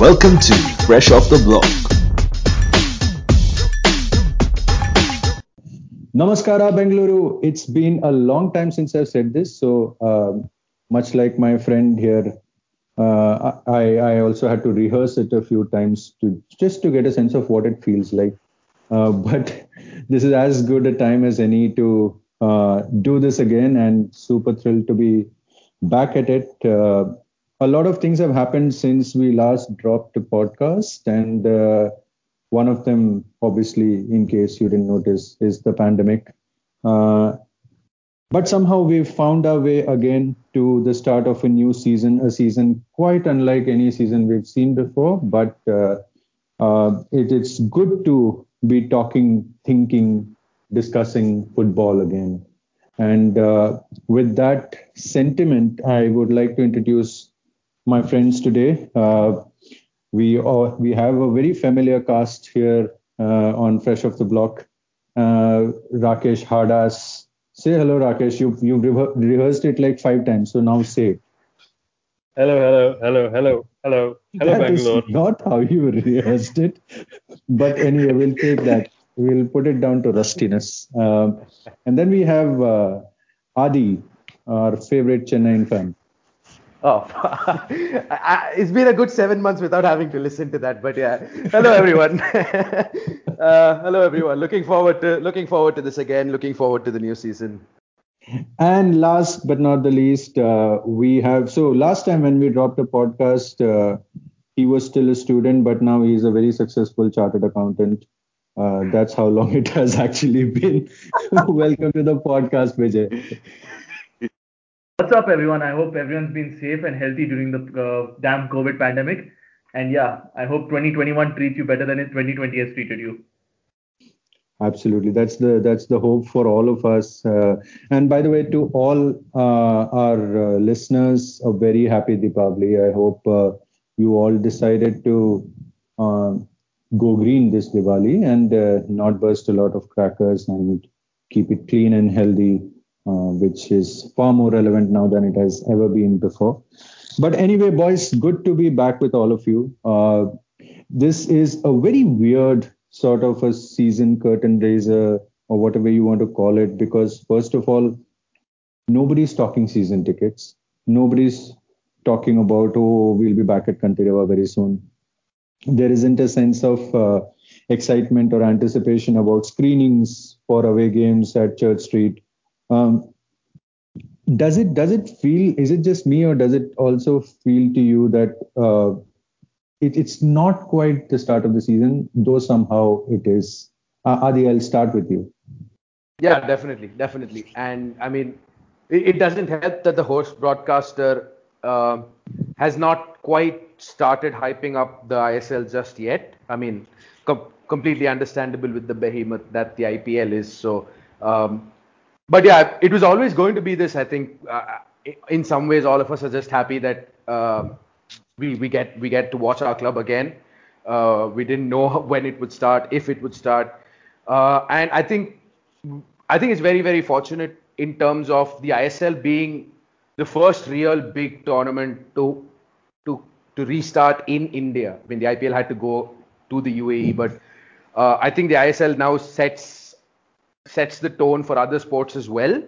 Welcome to Fresh Off the Block. Namaskara, Bengaluru. It's been a long time since I've said this, so uh, much like my friend here, uh, I, I also had to rehearse it a few times to just to get a sense of what it feels like. Uh, but this is as good a time as any to uh, do this again, and super thrilled to be back at it. A lot of things have happened since we last dropped the podcast, and uh, one of them, obviously, in case you didn't notice, is the pandemic. Uh, but somehow we've found our way again to the start of a new season, a season quite unlike any season we've seen before. But uh, uh, it, it's good to be talking, thinking, discussing football again. And uh, with that sentiment, I would like to introduce my friends today. Uh, we are, we have a very familiar cast here uh, on Fresh Off the Block. Uh, Rakesh Hadas. Say hello, Rakesh. You you rehearsed it like five times, so now say it. Hello, hello, hello, hello, hello, hello, that Bangalore. Is not how you rehearsed it, but anyway, we'll take that. We'll put it down to rustiness. Um, and then we have uh, Adi, our favorite Chennai fan. Oh, it's been a good seven months without having to listen to that. But yeah, hello everyone. uh, hello everyone. Looking forward to looking forward to this again. Looking forward to the new season. And last but not the least, uh, we have so last time when we dropped a podcast, uh, he was still a student, but now he's a very successful chartered accountant. Uh, that's how long it has actually been. Welcome to the podcast, Vijay. What's up, everyone? I hope everyone's been safe and healthy during the uh, damn COVID pandemic. And yeah, I hope 2021 treats you better than 2020 has treated you. Absolutely, that's the that's the hope for all of us. Uh, and by the way, to all uh, our uh, listeners, a very happy Deepavali. I hope uh, you all decided to um, go green this Diwali and uh, not burst a lot of crackers and keep it clean and healthy which is far more relevant now than it has ever been before. But anyway, boys, good to be back with all of you. Uh, this is a very weird sort of a season curtain raiser or whatever you want to call it, because first of all, nobody's talking season tickets. Nobody's talking about, oh, we'll be back at Kanteerava very soon. There isn't a sense of uh, excitement or anticipation about screenings for away games at Church Street um, does it does it feel? Is it just me, or does it also feel to you that uh, it, it's not quite the start of the season, though somehow it is? Uh, Adi, I'll start with you. Yeah, definitely, definitely. And I mean, it, it doesn't help that the host broadcaster uh, has not quite started hyping up the ISL just yet. I mean, com- completely understandable with the behemoth that the IPL is. So um, but yeah, it was always going to be this. I think uh, in some ways, all of us are just happy that uh, we we get we get to watch our club again. Uh, we didn't know when it would start, if it would start, uh, and I think I think it's very very fortunate in terms of the ISL being the first real big tournament to to to restart in India. I mean, the IPL had to go to the UAE, but uh, I think the ISL now sets sets the tone for other sports as well,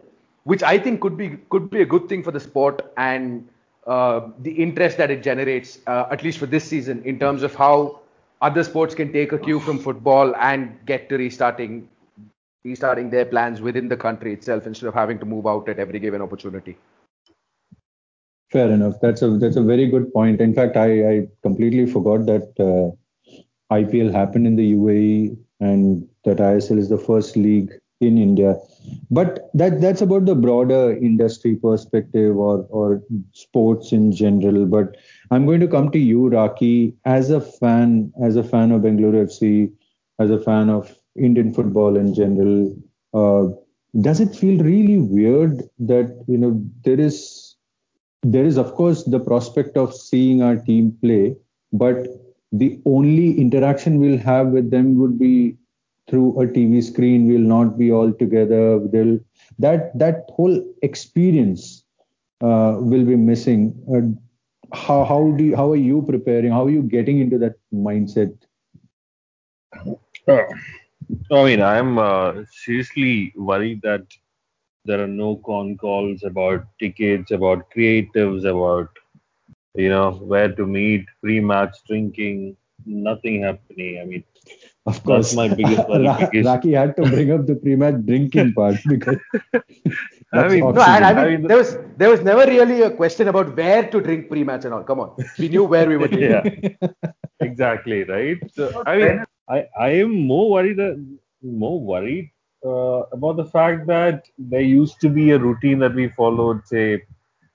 which I think could be could be a good thing for the sport and uh, the interest that it generates, uh, at least for this season, in terms of how other sports can take a cue from football and get to restarting restarting their plans within the country itself instead of having to move out at every given opportunity. Fair enough. That's a that's a very good point. In fact, I, I completely forgot that uh, IPL happened in the UAE and that ISL is the first league in India. But that that's about the broader industry perspective or or sports in general. But I'm going to come to you, Raki, as a fan, as a fan of Bengaluru FC, as a fan of Indian football in general. Uh, does it feel really weird that you know there is there is of course the prospect of seeing our team play, but the only interaction we'll have with them would be through a TV screen. We'll not be all together. They'll, that that whole experience uh, will be missing. Uh, how how do you, how are you preparing? How are you getting into that mindset? Uh, I mean, I'm uh, seriously worried that there are no con calls about tickets, about creatives, about you know where to meet, pre-match drinking, nothing happening. I mean, Of course, that's my biggest worry. Ra- Raki had to bring up the pre-match drinking part because I mean, No, and I mean, I mean, there was there was never really a question about where to drink pre-match and all. Come on, we knew where we were drinking. yeah, exactly, right. So, I mean, I, I am more worried uh, more worried uh, about the fact that there used to be a routine that we followed, say,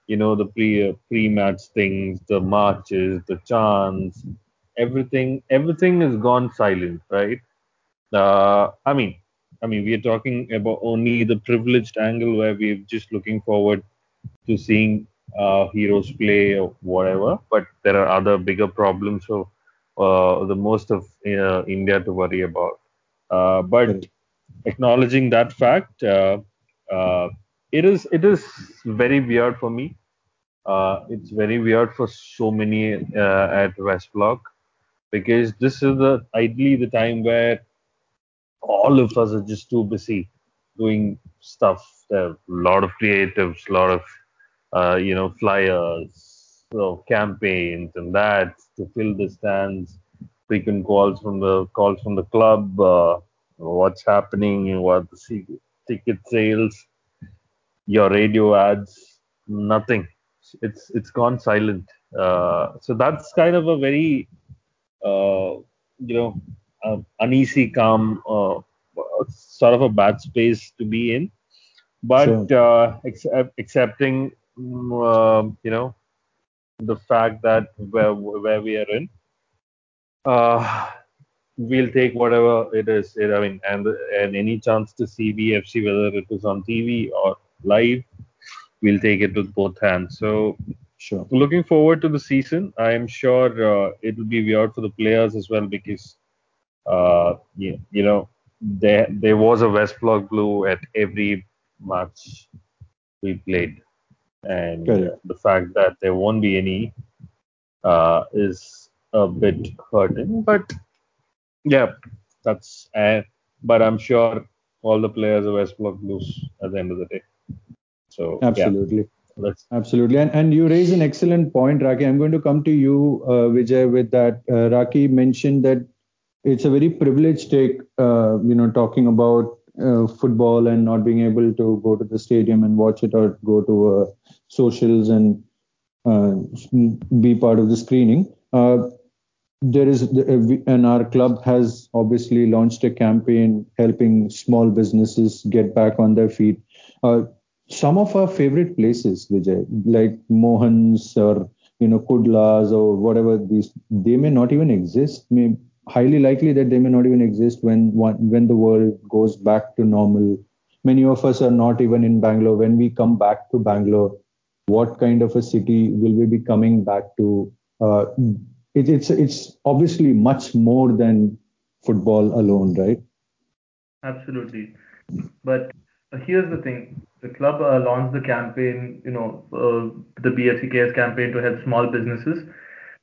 you know, the pre uh, pre-match things, the marches, the chants, everything everything is gone silent, right? Uh, I mean, I mean, we are talking about only the privileged angle where we're just looking forward to seeing uh, heroes play or whatever. But there are other bigger problems for uh, the most of uh, India to worry about. Uh, but acknowledging that fact, uh, uh, it is it is very weird for me. Uh, it's very weird for so many uh, at West Block because this is the ideally the time where all of us are just too busy doing stuff. There are a lot of creatives, a lot of uh, you know flyers, so campaigns and that to fill the stands. Frequent calls from the calls from the club. Uh, what's happening? What the ticket sales? Your radio ads? Nothing. It's it's gone silent. Uh, so that's kind of a very uh, you know, uh, uneasy, calm, uh, sort of a bad space to be in. But uh, accept, accepting, mm, uh, you know, the fact that where where we are in, uh, we'll take whatever it is. It, I mean, and and any chance to see BFC, whether it is on TV or live, we'll take it with both hands. So sure. looking forward to the season. I am sure uh, it will be weird for the players as well because, uh, you, you know, there there was a West Block blue at every match we played, and the fact that there won't be any uh, is a bit hurting. But yeah, that's. Uh, but I'm sure all the players are West Block blues at the end of the day. So Absolutely. yeah, Absolutely. And, and you raise an excellent point, Raki. I'm going to come to you, uh, Vijay, with that. Uh, Raki mentioned that it's a very privileged take, uh, you know, talking about uh, football and not being able to go to the stadium and watch it or go to uh, socials and uh, be part of the screening. Uh, there is, and our club has obviously launched a campaign helping small businesses get back on their feet. Some of our favorite places, Vijay, like Mohan's or you know Kudlas or whatever these, they may not even exist. May highly likely that they may not even exist when one, when the world goes back to normal. Many of us are not even in Bangalore. When we come back to Bangalore, what kind of a city will we be coming back to? Uh, it, it's it's obviously much more than football alone, right? Absolutely. But here's the thing. The club uh, launched the campaign, you know, uh, the BFC campaign to help small businesses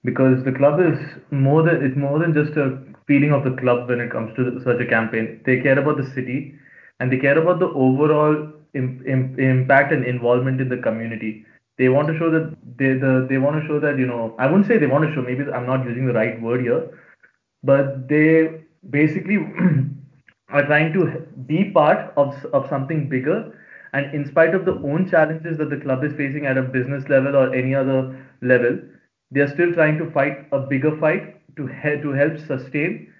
because the club is more than it's more than just a feeling of the club when it comes to such a campaign. They care about the city and they care about the overall im- im- impact and involvement in the community. They want to show that they the, they want to show that you know I wouldn't say they want to show maybe I'm not using the right word here, but they basically are trying to be part of, of something bigger. And in spite of the own challenges that the club is facing at a business level or any other level they are still trying to fight a bigger fight to help to help sustain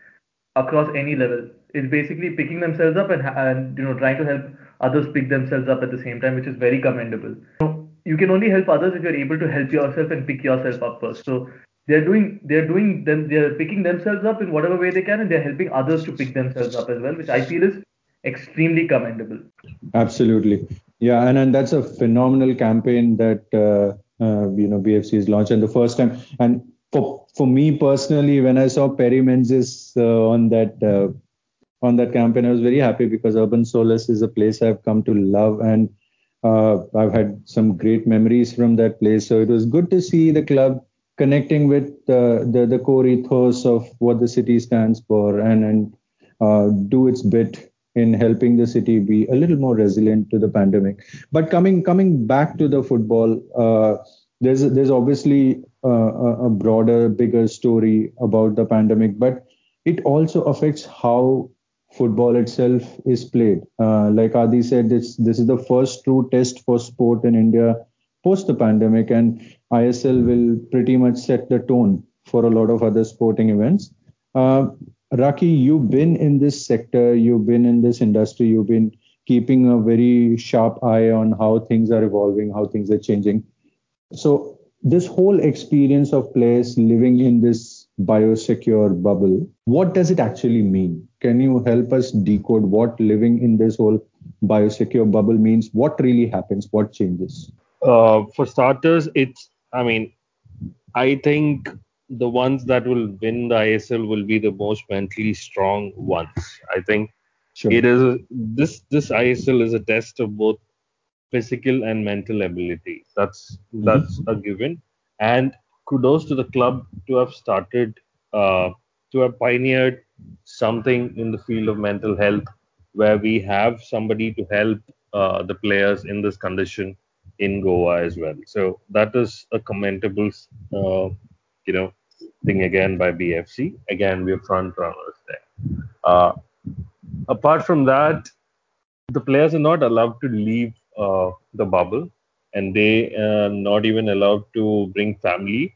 across any level. It's basically picking themselves up and, and you know trying to help others pick themselves up at the same time which is very commendable. So you can only help others if you're able to help yourself and pick yourself up first. So they're doing they're doing them they're picking themselves up in whatever way they can and they're helping others to pick themselves up as well which i feel is extremely commendable Absolutely. Yeah, and, and that's a phenomenal campaign that uh, uh, you know BFC has launched, and the first time. And for for me personally, when I saw Perry Menezes uh, on that uh, on that campaign, I was very happy because Urban Solace is a place I've come to love, and Uh, I've had some great memories from that place. So it was good to see the club connecting with uh, the the core ethos of what the city stands for and and uh, do its bit in helping the city be a little more resilient to the pandemic. But coming coming back to the football, uh, there's there's obviously uh, a broader, bigger story about the pandemic, but it also affects how football itself is played. Uh, like Adi said, this this is the first true test for sport in India post the pandemic, and ISL will pretty much set the tone for a lot of other sporting events. Uh, Raki, you've been in this sector, you've been in this industry, you've been keeping a very sharp eye on how things are evolving, how things are changing. So, this whole experience of players living in this biosecure bubble, what does it actually mean? Can you help us decode what living in this whole biosecure bubble means? What really happens? What changes? Uh, for starters, it's, I mean, I think the ones that will win the ISL will be the most mentally strong ones. I think sure. it is a, this this ISL is a test of both physical and mental ability. That's mm-hmm. that's a given. And kudos to the club to have started uh, to have pioneered something in the field of mental health where we have somebody to help uh, the players in this condition in Goa as well. So that is a commendable uh, you know, thing again by BFC. Again, we're front runners there. Uh, apart from that, the players are not allowed to leave uh, the bubble, and they are not even allowed to bring family.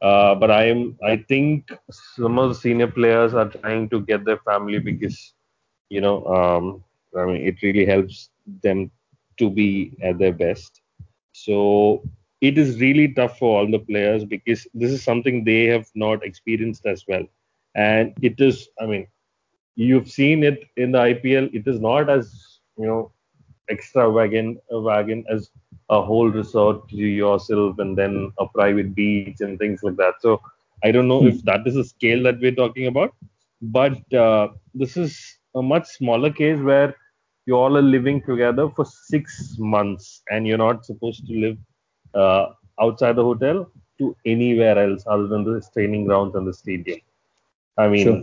Uh, but I am, I think some of the senior players are trying to get their family because, you know, um, I mean, it really helps them to be at their best. So it is really tough for all the players because this is something they have not experienced as well. And it is, I mean, you've seen it in the IPL. It is not as you know extravagant wagon wagon as a whole resort to yourself and then a private beach and things like that. So I don't know if that is a scale that we're talking about, but uh, this is a much smaller case where you all are living together for six months and you're not supposed to live uh, outside the hotel to anywhere else other than the training grounds and the stadium. I mean, sure.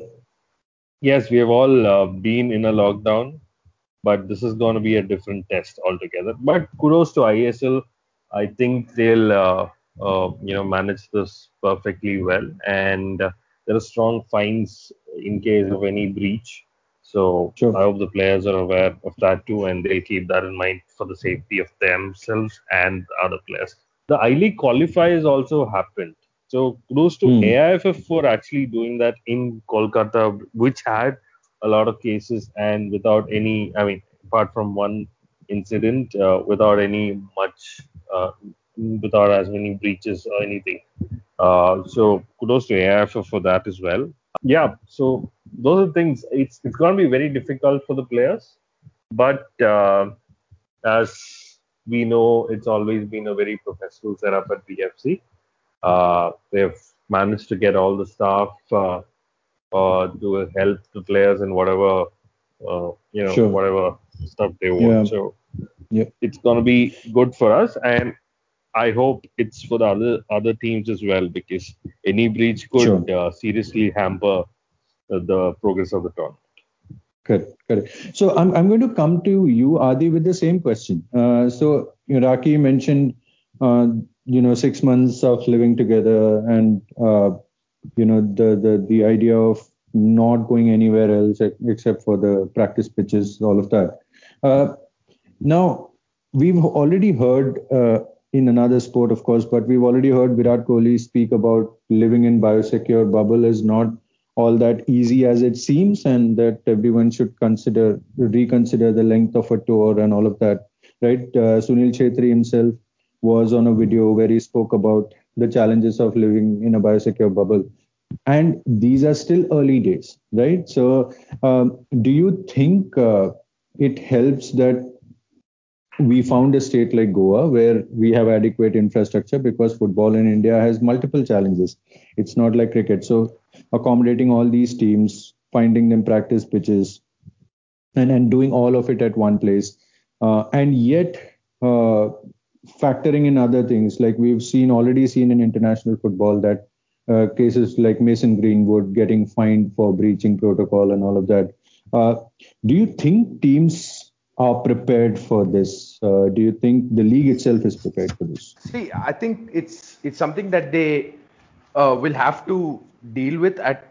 yes, we have all uh, been in a lockdown, but this is going to be a different test altogether. But kudos to ISL. I think they'll uh, uh, you know manage this perfectly well, and uh, there are strong fines in case of any breach. So sure. I hope the players are aware of that too, and they keep that in mind for the safety of themselves and other players. The I League qualifiers also happened. So close to hmm. AIFF for actually doing that in Kolkata, which had a lot of cases and without any, I mean, apart from one incident, uh, without any much, uh, without as many breaches or anything. Uh, so kudos to AIFF for that as well yeah, so those are things. It's it's going to be very difficult for the players, but uh, as we know, it's always been a very professional setup at BFC. Uh, they've managed to get all the staff uh, uh, to help the players in whatever uh, you know sure. whatever stuff they want. Yeah. So yeah. it's going to be good for us, and I hope it's for the other other teams as well because any breach could sure. uh, seriously hamper uh, the progress of the tournament. Correct, correct. So I'm I'm going to come to you, Adi, with the same question. Uh, so Raki mentioned, uh, you know, six months of living together, and uh, you know the the the idea of not going anywhere else except for the practice pitches, all of that. Uh, now we've already heard in another sport, of course, but we've already heard Virat Kohli speak about living in biosecure bubble is not all that easy as it seems, and that everyone should consider reconsider the length of a tour and all of that. Right? Uh, Sunil Chhetri himself was on a video where he spoke about the challenges of living in a biosecure bubble. And these are still early days, right? So, um, do you think uh, it helps that we found a state like Goa where we have adequate infrastructure because football in India has multiple challenges. It's not like cricket. So accommodating all these teams, finding them practice pitches, and, and doing all of it at one place. Uh, and yet, uh, factoring in other things like we've seen already seen in international football that uh, cases like Mason Greenwood getting fined for breaching protocol and all of that. Uh, do you think teams are prepared for this? Uh, do you think the league itself is prepared for this? See, I think it's it's something that they uh, will have to deal with at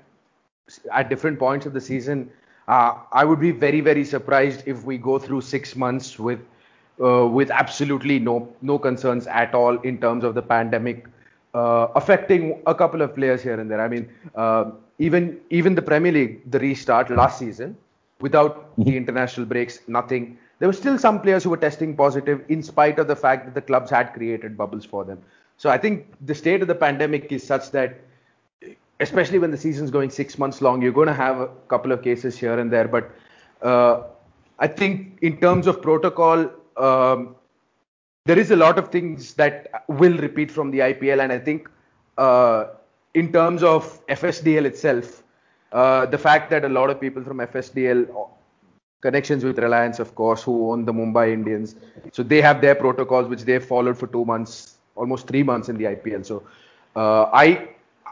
at different points of the season. Uh, I would be very very surprised if we go through six months with uh, with absolutely no no concerns at all in terms of the pandemic uh, affecting a couple of players here and there. I mean, uh, even even the Premier League, the restart last season, without the international breaks, nothing. There were still some players who were testing positive, in spite of the fact that the clubs had created bubbles for them. So I think the state of the pandemic is such that, especially when the season's going six months long, you're going to have a couple of cases here and there. But uh, I think in terms of protocol, um, there is a lot of things that will repeat from the IPL, and I think uh, in terms of FSDL itself, uh, the fact that a lot of people from FSDL uh, connections with Reliance, of course, who own the Mumbai Indians, so they have their protocols which they've followed for two months, almost three months in the IPL. So uh, I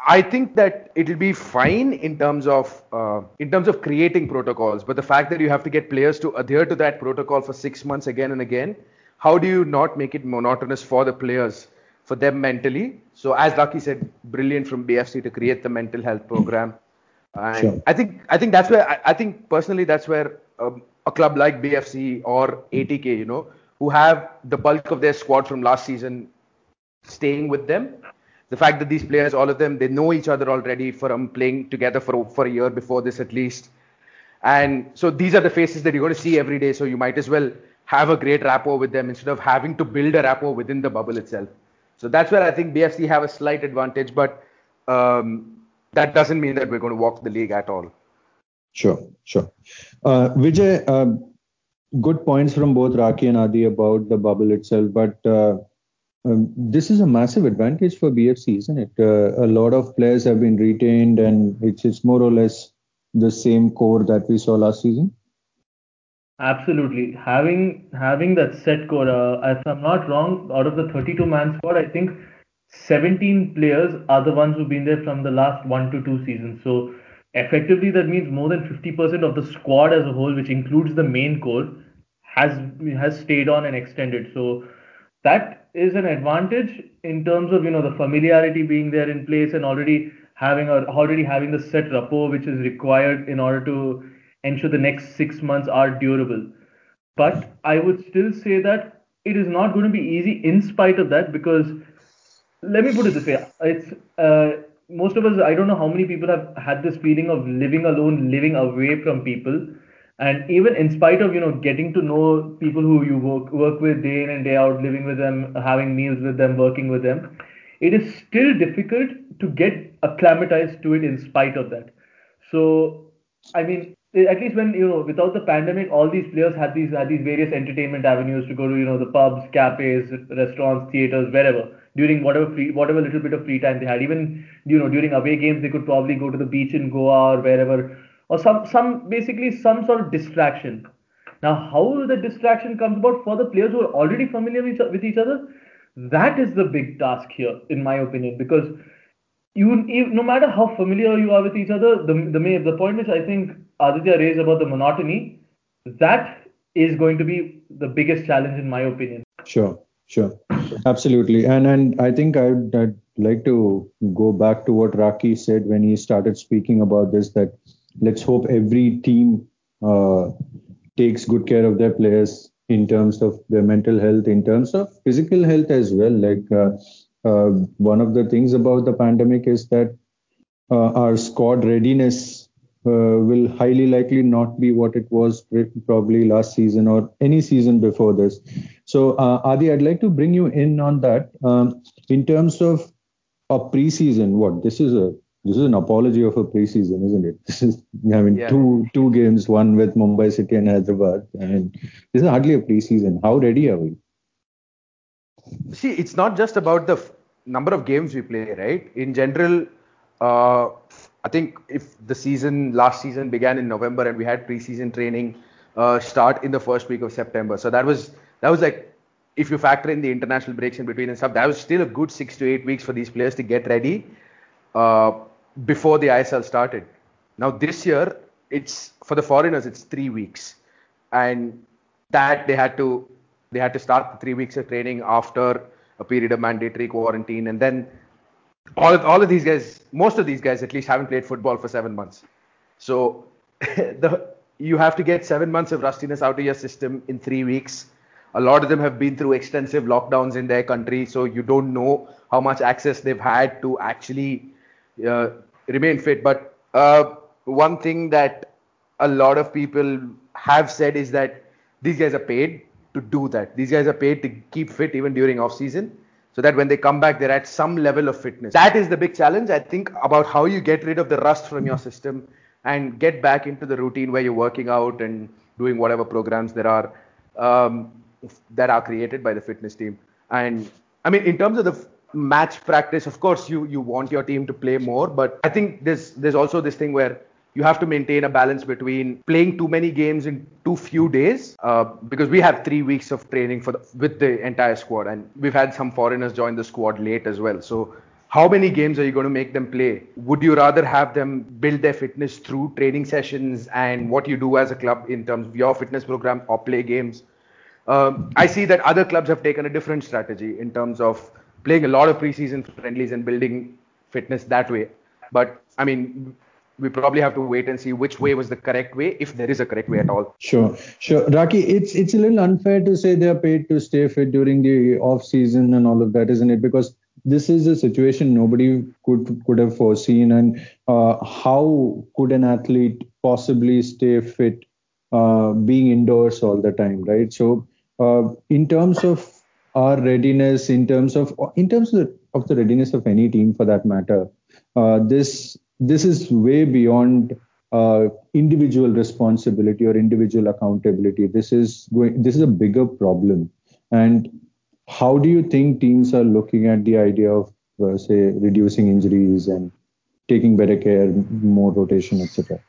I think that it'll be fine in terms of uh, in terms of creating protocols, but the fact that you have to get players to adhere to that protocol for six months again and again, how do you not make it monotonous for the players, for them mentally? So as Lucky said, brilliant from BFC to create the mental health program. Sure. I think I think that's where I, I think personally that's where um, a club like BFC or ATK, you know, who have the bulk of their squad from last season staying with them. The fact that these players, all of them, they know each other already from playing together for for a year before this at least. And so these are the faces that you're going to see every day. So you might as well have a great rapport with them instead of having to build a rapport within the bubble itself. So that's where I think BFC have a slight advantage, but um, that doesn't mean that we're going to walk the league at all. Sure, sure. Uh, Vijay, uh, good points from both Raki and Adi about the bubble itself, but uh, um, this is a massive advantage for BFC, isn't it? Uh, a lot of players have been retained, and it's, it's more or less the same core that we saw last season. Absolutely. Having having that set core, uh, if I'm not wrong, out of the 32 man squad, I think 17 players are the ones who've been there from the last one to two seasons. So effectively, that means more than 50% of the squad as a whole, which includes the main core, has has stayed on and extended. So that is an advantage in terms of you know the familiarity being there in place and already having a, already having the set rapport which is required in order to ensure the next six months are durable. But I would still say that it is not going to be easy in spite of that because let me put it this way. It's uh, most of us i don't know how many people have had this feeling of living alone living away from people. And even in spite of you know getting to know people who you work work with day in and day out living with them having meals with them working with them it is still difficult to get acclimatized to it in spite of that. So I mean, at least when you know, without the pandemic, all these players had these had these various entertainment avenues to go to, you know, the pubs, cafes, restaurants, theaters, wherever during whatever free, whatever little bit of free time they had. Even you know, during away games, they could probably go to the beach in Goa or wherever, or some some basically some sort of distraction. Now, how the distraction comes about for the players who are already familiar with, each other, that is the big task here, in my opinion, because you, you no matter how familiar you are with each other, the the the point which I think Aditya raised about the monotony, that is going to be the biggest challenge in my opinion. Sure, sure, absolutely. And and I think I'd, I'd like to go back to what Raki said when he started speaking about this. That let's hope every team uh, takes good care of their players in terms of their mental health, in terms of physical health as well. Like uh, uh, one of the things about the pandemic is that uh, our squad readiness uh, will highly likely not be what it was probably last season or any season before this. So, uh, Adi, I'd like to bring you in on that. Um, in terms of a preseason, what this is a this is an apology of a preseason, isn't it? This is, I mean, Yeah. two two games, one with Mumbai City and Hyderabad. I mean, this is hardly a preseason. How ready are we? See, it's not just about the f- number of games we play, right? In general, uh, I think if the season last season began in November and we had preseason training uh, start in the first week of September, so that was that was like if you factor in the international breaks in between and stuff, that was still a good six to eight weeks for these players to get ready uh, before the ISL started. Now this year, it's for the foreigners, it's three weeks, and that they had to they had to start the three weeks of training after a period of mandatory quarantine, and then all of, all of these guys, most of these guys at least haven't played football for seven months. So the you have to get seven months of rustiness out of your system in three weeks. A lot of them have been through extensive lockdowns in their country, so you don't know how much access they've had to actually uh, remain fit. But uh, one thing that a lot of people have said is that these guys are paid to do that. These guys are paid to keep fit even during off season so that when they come back they're at some level of fitness that is the big challenge i think about how you get rid of the rust from your system and get back into the routine where you're working out and doing whatever programs there are um, that are created by the fitness team. And i mean in terms of the match practice of course you you want your team to play more but i think there's there's also this thing where you have to maintain a balance between playing too many games in too few days uh, because we have three weeks of training for the, with the entire squad and we've had some foreigners join the squad late as well. So how many games are you going to make them play? Would you rather have them build their fitness through training sessions and what you do as a club in terms of your fitness program or play games um, i see that other clubs have taken a different strategy in terms of playing a lot of preseason friendlies and building fitness that way but i mean we probably have to wait and see which way was the correct way, if there is a correct way at all. Sure, sure. Raki, it's it's a little unfair to say they are paid to stay fit during the off season and all of that, isn't it? Because this is a situation nobody could could have foreseen, and uh, how could an athlete possibly stay fit uh, being indoors all the time, right? So, in terms of our readiness, in terms of in terms of the, of the readiness of any team for that matter, uh, this this is way beyond uh, individual responsibility or individual accountability. This is going. This is a bigger problem. And how do you think teams are looking at the idea of, uh, say, reducing injuries and taking better care, more rotation, etc.?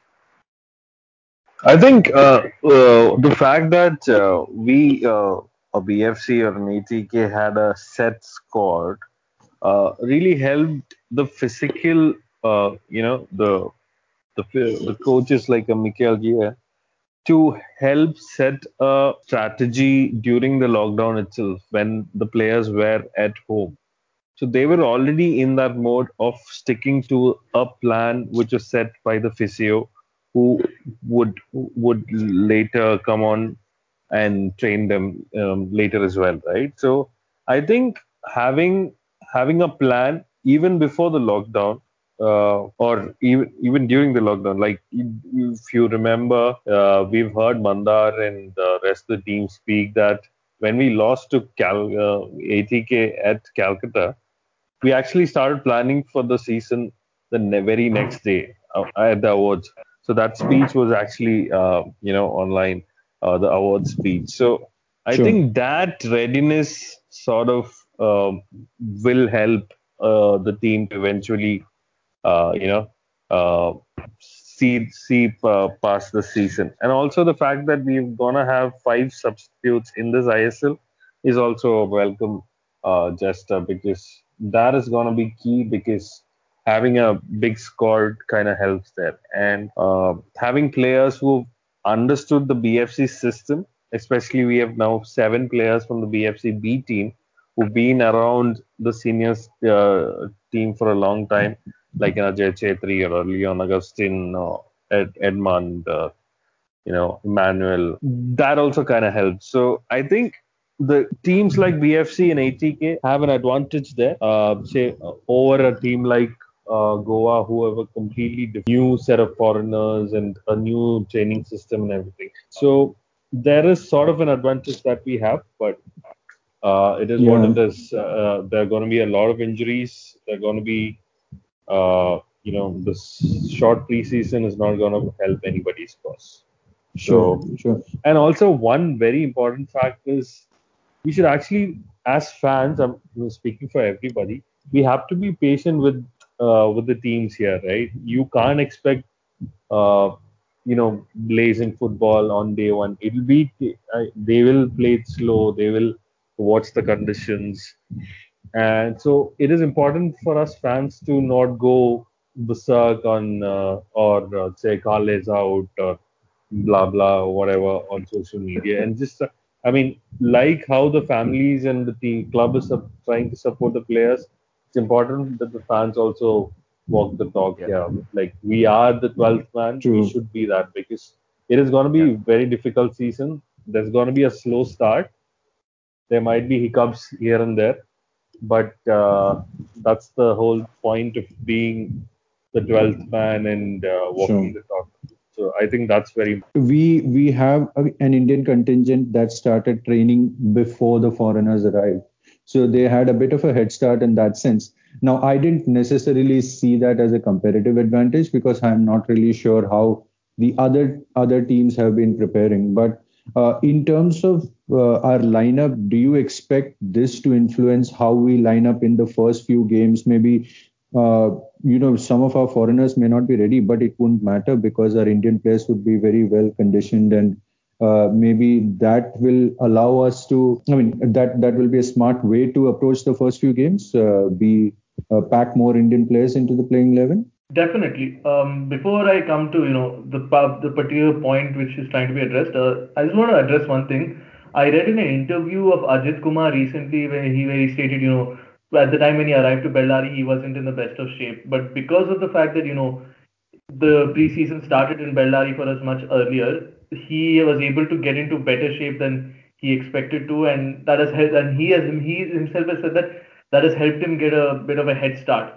I think uh, uh, the fact that uh, we, a BFC or an ATK, had a set squad uh, really helped the physical uh, you know the the the coaches like a Mikel Guia to help set a strategy during the lockdown itself when the players were at home. So they were already in that mode of sticking to a plan which was set by the physio, who would would later come on and train them um, later as well, right? So I think having having a plan even before the lockdown uh, or even even during the lockdown. Like if you remember, uh, we've heard Mandar and the rest of the team speak that when we lost to Cal uh, ATK at Calcutta, we actually started planning for the season the very next day uh, at the awards. So that speech was actually uh, you know online, uh, the award speech. So I sure. think that readiness sort of will help the team to eventually uh, you know, uh, see see uh, past the season. And also the fact that we're gonna have five substitutes in this ISL is also a welcome uh, gesture because that is gonna be key because having a big squad kind of helps there and uh, having players who understood the BFC system. Especially, we have now seven players from the BFC B team who've been around the seniors uh, team for a long time like you know Jay Chhetri or Leon Augustine or Ed, uh, you know Emmanuel. That also kind of helps. So I think the teams like BFC and ATK have an advantage there. Uh, say over a team like uh, Goa, who have a completely new set of foreigners and a new training system and everything. So there is sort of an advantage that we have, but uh, it is yeah. what it is. Uh, there are going to be a lot of injuries. There are going to be uh, you know, this short preseason is not going to help anybody's cause. Sure, so, sure. And also, one very important fact is we should actually, as fans, I'm speaking for everybody, we have to be patient with uh, with the teams here, right? You can't expect, uh, you know, blazing football on day one. It'll be they will play it slow. They will watch the conditions, and so it is important for us fans to not go berserk on uh, or uh, say Carles out or blah blah or whatever on social media and just uh, I mean like how the families and the team club is trying to support the players. It's important that the fans also walk the talk Yeah. here. Like we are the 12th man, True. we should be that because it is going to be Yeah. very difficult season. There's going to be a slow start. There might be hiccups here and there, but uh, that's the whole point of being the 12th man and uh, walking Sure. the talk. So I think that's very we we have a, an Indian contingent that started training before the foreigners arrived. So they had a bit of a head start in that sense. Now I didn't necessarily see that as a competitive advantage because I'm not really sure how the other other teams have been preparing. But uh, in terms of uh, our lineup, do you expect this to influence how we line up in the first few games? Maybe uh, you know, some of our foreigners may not be ready, but it wouldn't matter because our Indian players would be very well conditioned and uh, maybe that will allow us to, I mean, that, that will be a smart way to approach the first few games, uh, be uh, pack more Indian players into the playing 11. Definitely. Um, before I come to you know the the particular point which is trying to be addressed, uh, I just want to address one thing. I read in an interview of Ajit Kumar recently where he where he stated, you know, at the time when he arrived to Bellary, he wasn't in the best of shape, but because of the fact that you know the preseason started in Bellary for us much earlier, he was able to get into better shape than he expected to, and that has helped. And he has he himself has said that that has helped him get a bit of a head start.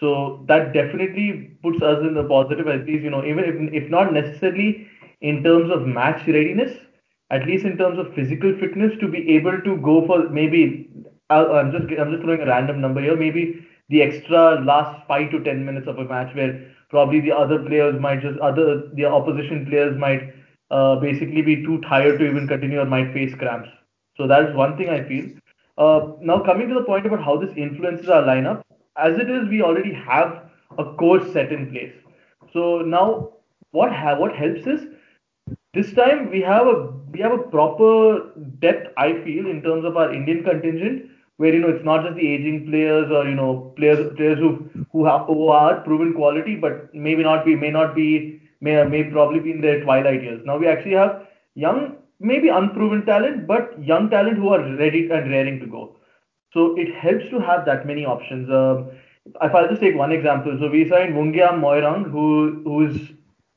So that definitely puts us in the positive, at least you know, even if if not necessarily in terms of match readiness, at least in terms of physical fitness, to be able to go for maybe I'll, I'm just I'm just throwing a random number here, maybe the extra last five to ten minutes of a match where probably the other players might just other the opposition players might uh, basically be too tired to even continue or might face cramps. So that is one thing I feel. Uh, now coming to the point about how this influences our lineup, as it is, we already have a course set in place. So now what ha- what helps is this time we have a we have a proper depth i feel in terms of our indian contingent where you know it's not just the aging players or you know players players who who have who are proven quality but maybe not be may not be may may probably be in their twilight years now we actually have young maybe unproven talent but young talent who are ready and raring to go so it helps to have that many options. Um, if I'll just take one example, so we signed Wungngayam Muirang, who who is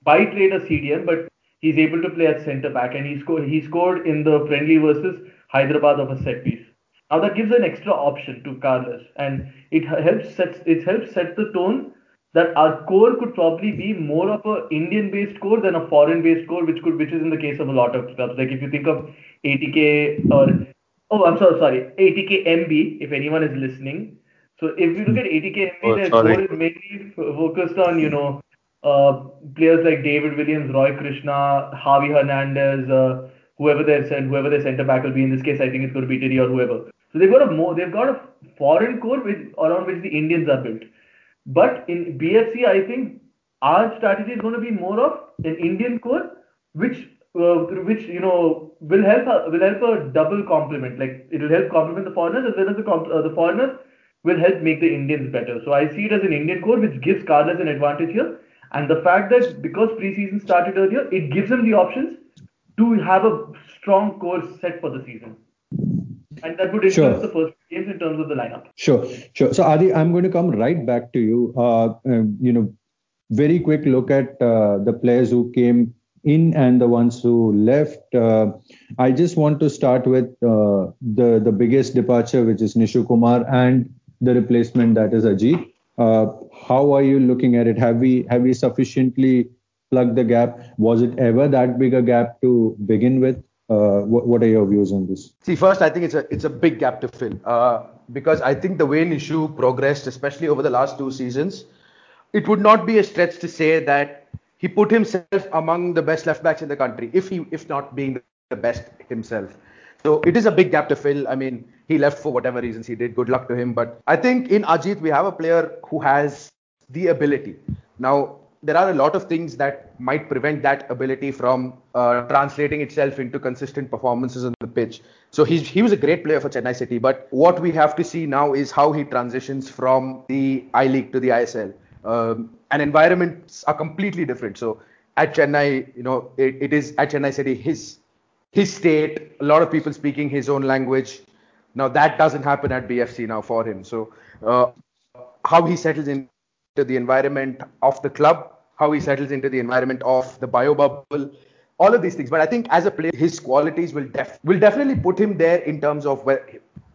by trade a CDM, but he's able to play at centre back, and he scored he scored in the friendly versus Hyderabad of a set piece. Now that gives an extra option to Carlos, and it helps set it helps set the tone that our core could probably be more of a Indian-based core than a foreign-based core, which could which is in the case of a lot of clubs. Like if you think of ATK or Oh, I'm so sorry. ATK MB, if anyone is listening. So if you look at ATK MB, Oh, their sorry. core is mainly f- focused on, you know, uh, players like David Williams, Roy Krishna, Javi Hernandez, uh, whoever their cent- whoever their centre back will be. In this case, I think it's going to be Diddy or whoever. So they've got a more, they've got a foreign core which, around which the Indians are built. But in BFC, I think our strategy is going to be more of an Indian core, which uh, which you know will help will help a double complement. Like it will help complement the foreigners as well as the comp- uh, the foreigners will help make the Indians better. So I see it as an Indian core, which gives Carlos an advantage here. And the fact that because preseason started earlier, it gives him the options to have a strong core set for the season. And that would influence Sure. the first games in terms of the lineup. Sure, sure. So Adi, I'm going to come right back to you. Uh, um, you know, very quick look at uh, the players who came in and the ones who left. Uh, I just want to start with uh, the the biggest departure, which is Nishu Kumar, and the replacement that is Ajit. Uh, how are you looking at it? Have we have we sufficiently plugged the gap? Was it ever that big a gap to begin with? Uh, what, what are your views on this? See, first, I think it's a it's a big gap to fill uh, because I think the way Nishu progressed, especially over the last two seasons, it would not be a stretch to say that he put himself among the best left backs in the country, if he if not being the best himself. So it is a big gap to fill. I mean, he left for whatever reasons he did. Good luck to him. But I think in Ajit we have a player who has the ability. Now there are a lot of things that might prevent that ability from uh, translating itself into consistent performances on the pitch. So he's, he was a great player for Chennai City. But what we have to see now is how he transitions from the I League to the ISL. Um, and environments are completely different. So at Chennai, you know, it, it is at Chennai City his his state. A lot of people speaking his own language. Now that doesn't happen at BFC now for him. So uh, how he settles into the environment of the club, how he settles into the environment of the bio bubble, all of these things. But I think as a player, his qualities will def- will definitely put him there in terms of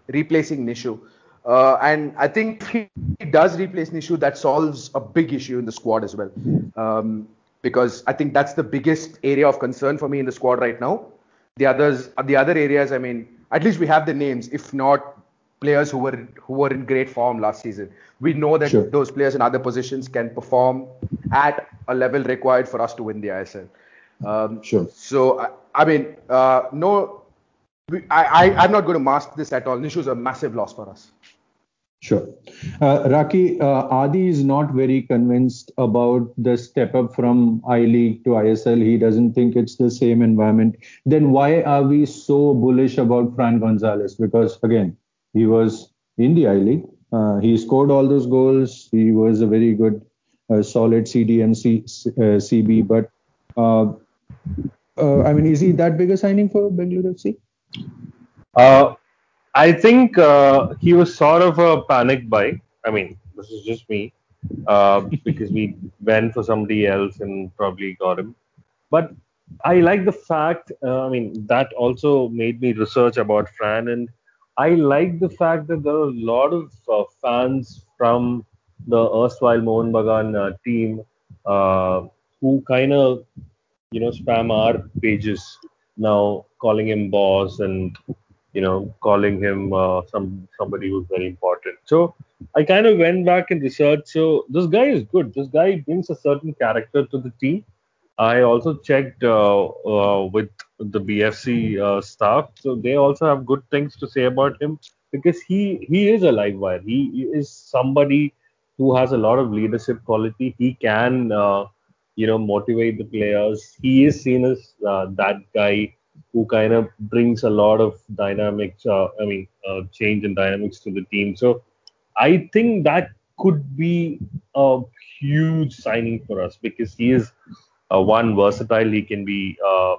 replacing Nishu. Uh, and I think if he does replace Nishu, that solves a big issue in the squad as well. Um, because I think that's the biggest area of concern for me in the squad right now. The others, the other areas, I mean, at least we have the names, if not players who were who were in great form last season. We know that Sure. those players in other positions can perform at a level required for us to win the ISL. Um, Sure. So I, I mean, uh, no, we, I, I I'm not going to mask this at all. Nishu is a massive loss for us. Sure. Uh, Raki, uh, Adi is not very convinced about the step up from I League to ISL. He doesn't think it's the same environment. Then why are we so bullish about Fran Gonzalez? Because again, he was in the I League. Uh, he scored all those goals. He was a very good, uh, solid CDM C, uh, CB. But uh, uh, I mean, is he that big a signing for Bengaluru FC? Uh, I think he was sort of a panic buy. I mean, this is just me because we went for somebody else and probably got him. But I like the fact. I mean, that also made me research about Fran, and I like the fact that there are a lot of uh, fans from the erstwhile Mohan Bagan uh, team uh, who kind of you know spam our pages now calling him boss and you know calling him uh, some somebody who's very important. So i kind of went back and researched. So this guy is good. This guy brings a certain character to the team. I also checked uh, uh, with the bfc uh, staff. So they also have good things to say about him because he he is a live wire. He is somebody who has a lot of leadership quality. He can uh, you know motivate the players. He is seen as uh, that guy who kind of brings a lot of dynamics uh, i mean uh, change and dynamics to the team. So i think that could be a huge signing for us because he is uh, one versatile. He can be uh,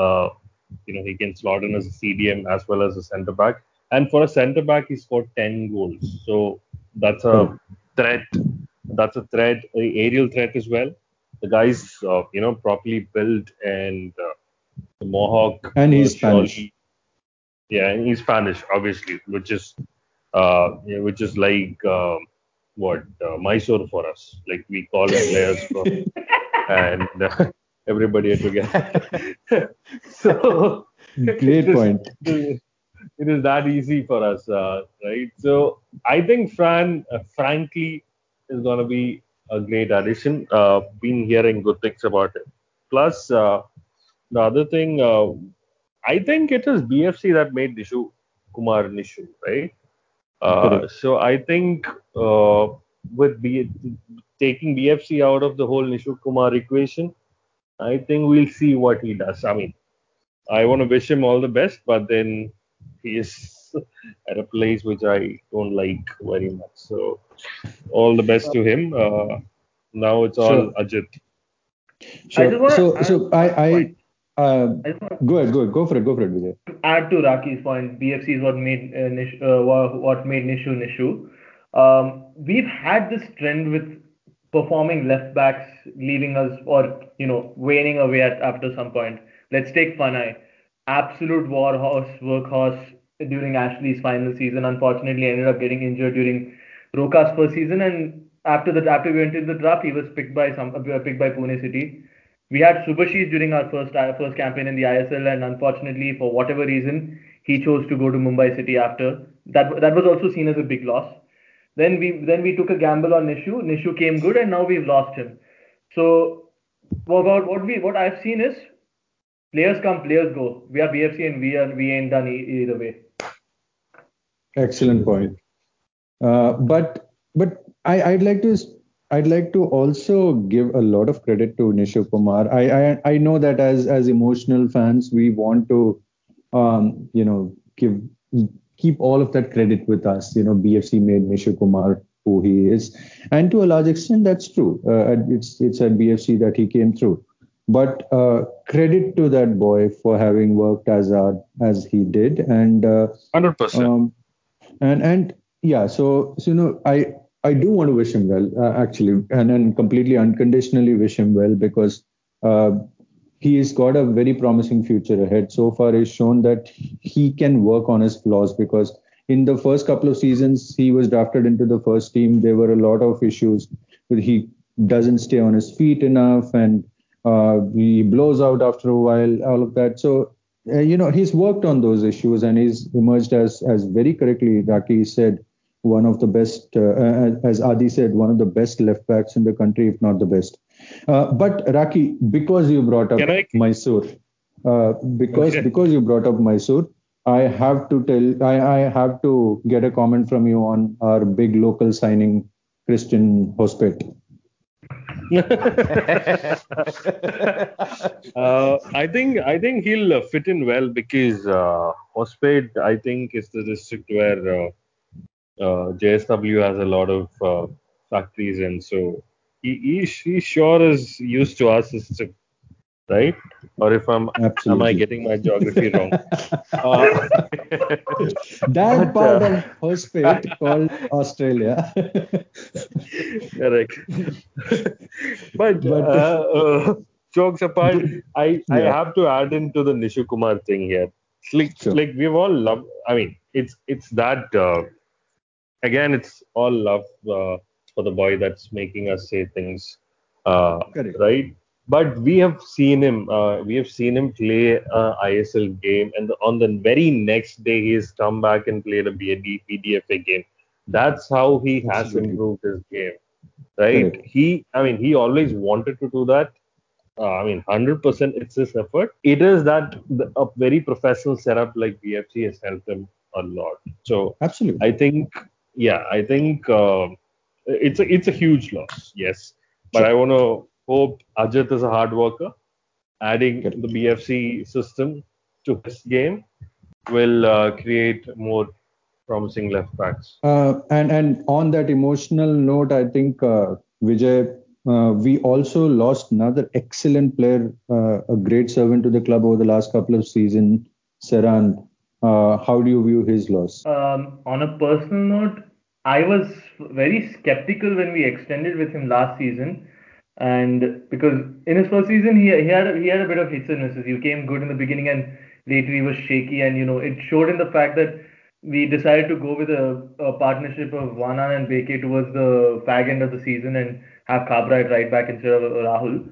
you know he can slot in as a cdm as well as a center back. And for a center back he scored 10 goals. So that's a threat. That's a threat a aerial threat as well. The guy's uh, you know properly built and uh, the mohawk And he's uh, Spanish. surely- yeah and he's spanish obviously which is uh yeah, which is like um what uh, mysore for us. Like we call players from and uh, everybody together so Great is- point. it is that easy for us, uh, right? So I think Fran, uh, frankly, is going to be a great addition. Uh, been hearing good things about it. Plus, uh, the other thing, uh, I think it is BFC that made Nishu Kumar Nishu, right? Uh, so I think uh, with B- taking BFC out of the whole Nishu Kumar equation, I think we'll see what he does. I mean, I want to wish him all the best, but then he is at a place which I don't like very much. So all the best to him. Uh, now it's all Sure. Ajit. Sure. just wanna So, add so I, I, uh, I go ahead, go ahead, go for it, go for it, Vijay. to add to Raki's point, BFC is what made uh, Nish, uh, what made Nishu Nishu. Um, we've had this trend with performing left backs leaving us or you know waning away at after some point. Let's take Fanai, absolute warhorse, workhorse during Ashley's final season. Unfortunately, ended up getting injured during Roca's first season, and after the after we went into the draft, he was picked by some uh, picked by Pune City. We had Subhasish during our first uh, first campaign in the ISL, and unfortunately, for whatever reason, he chose to go to Mumbai City after. That that was also seen as a big loss. Then we then we took a gamble on Nishu. Nishu came good, and now we've lost him. So about what we what I've seen is players come, players go. We are BFC, and we are we ain't done either way. Excellent point. Uh, but but I, I'd like to I'd like to also give a lot of credit to Nishu Kumar. I, I I know that as as emotional fans we want to um, you know give keep all of that credit with us. You know, BFC made Nishu Kumar who he is, and to a large extent, that's true. Uh, it's it's at BFC that he came through. But uh, credit to that boy for having worked as hard as he did, and uh, hundred um, percent. And and yeah, so so you know, I I do want to wish him well, uh, actually, and and completely unconditionally wish him well because uh, he's got a very promising future ahead. So far, he's shown that he can work on his flaws because in the first couple of seasons, he was drafted into the first team. There were a lot of issues. He doesn't stay on his feet enough and uh, he blows out after a while, all of that. So, uh, you know, he's worked on those issues and he's emerged as, as very correctly, Raki said, one of the best, uh, as Adi said, one of the best left backs in the country, if not the best. Uh, but Raki, because you brought up I... Mysore, uh, because okay. because you brought up Mysore, I have to tell, I, I have to get a comment from you on our big local signing, Christian Hospet. uh, I think I think he'll fit in well because uh, Hospet I think is the district where uh, uh JSW has a lot of uh, factories and so he, he, sure is used to our system right? Or if I'm Absolutely. am I getting my geography wrong? uh, that but, part uh, of Hospet called Australia. correct. but, but uh, uh, jokes apart, I I have to add into the Nishu Kumar thing here. like sure. like we've all loved. I mean, it's it's that uh, again, it's all love uh, for the boy that's making us say things. right? but we have seen him uh, we have seen him play a ISL game and the, on the very next day he's come back and played a BD, BDFA game. That's how he has Absolutely. improved his game right? He I mean he always wanted to do that. Uh, I mean 100% it's his effort. It is that the, a very professional setup like BFC has helped him a lot. So Absolutely. I think yeah I think uh, it's a it's a huge loss yes but sure. I want to hope Ajit is a hard worker. Adding the BFC system to his game will uh, create more promising left backs. Uh, and and on that emotional note, I think uh, Vijay, uh, we also lost another excellent player, uh, a great servant to the club over the last couple of seasons, Serran. Uh, how do you view his loss? Um, on a personal note, I was very skeptical when we extended with him last season and because in his first season he, he had he had a bit of hits and misses. He came good in the beginning and later he was shaky, and you know it showed in the fact that we decided to go with a, a partnership of Juanan and Bheke towards the fag end of the season and have Khabra at right back instead of uh, Rahul.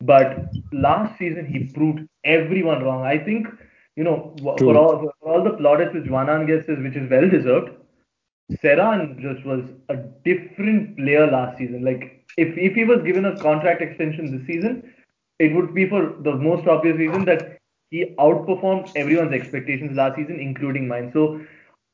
But last season he proved everyone wrong. I think you know for all, for all the plaudits which Juanan gets, is, which is well deserved. Serran just was a different player last season. Like if if he was given a contract extension this season, it would be for the most obvious reason that he outperformed everyone's expectations last season, including mine. So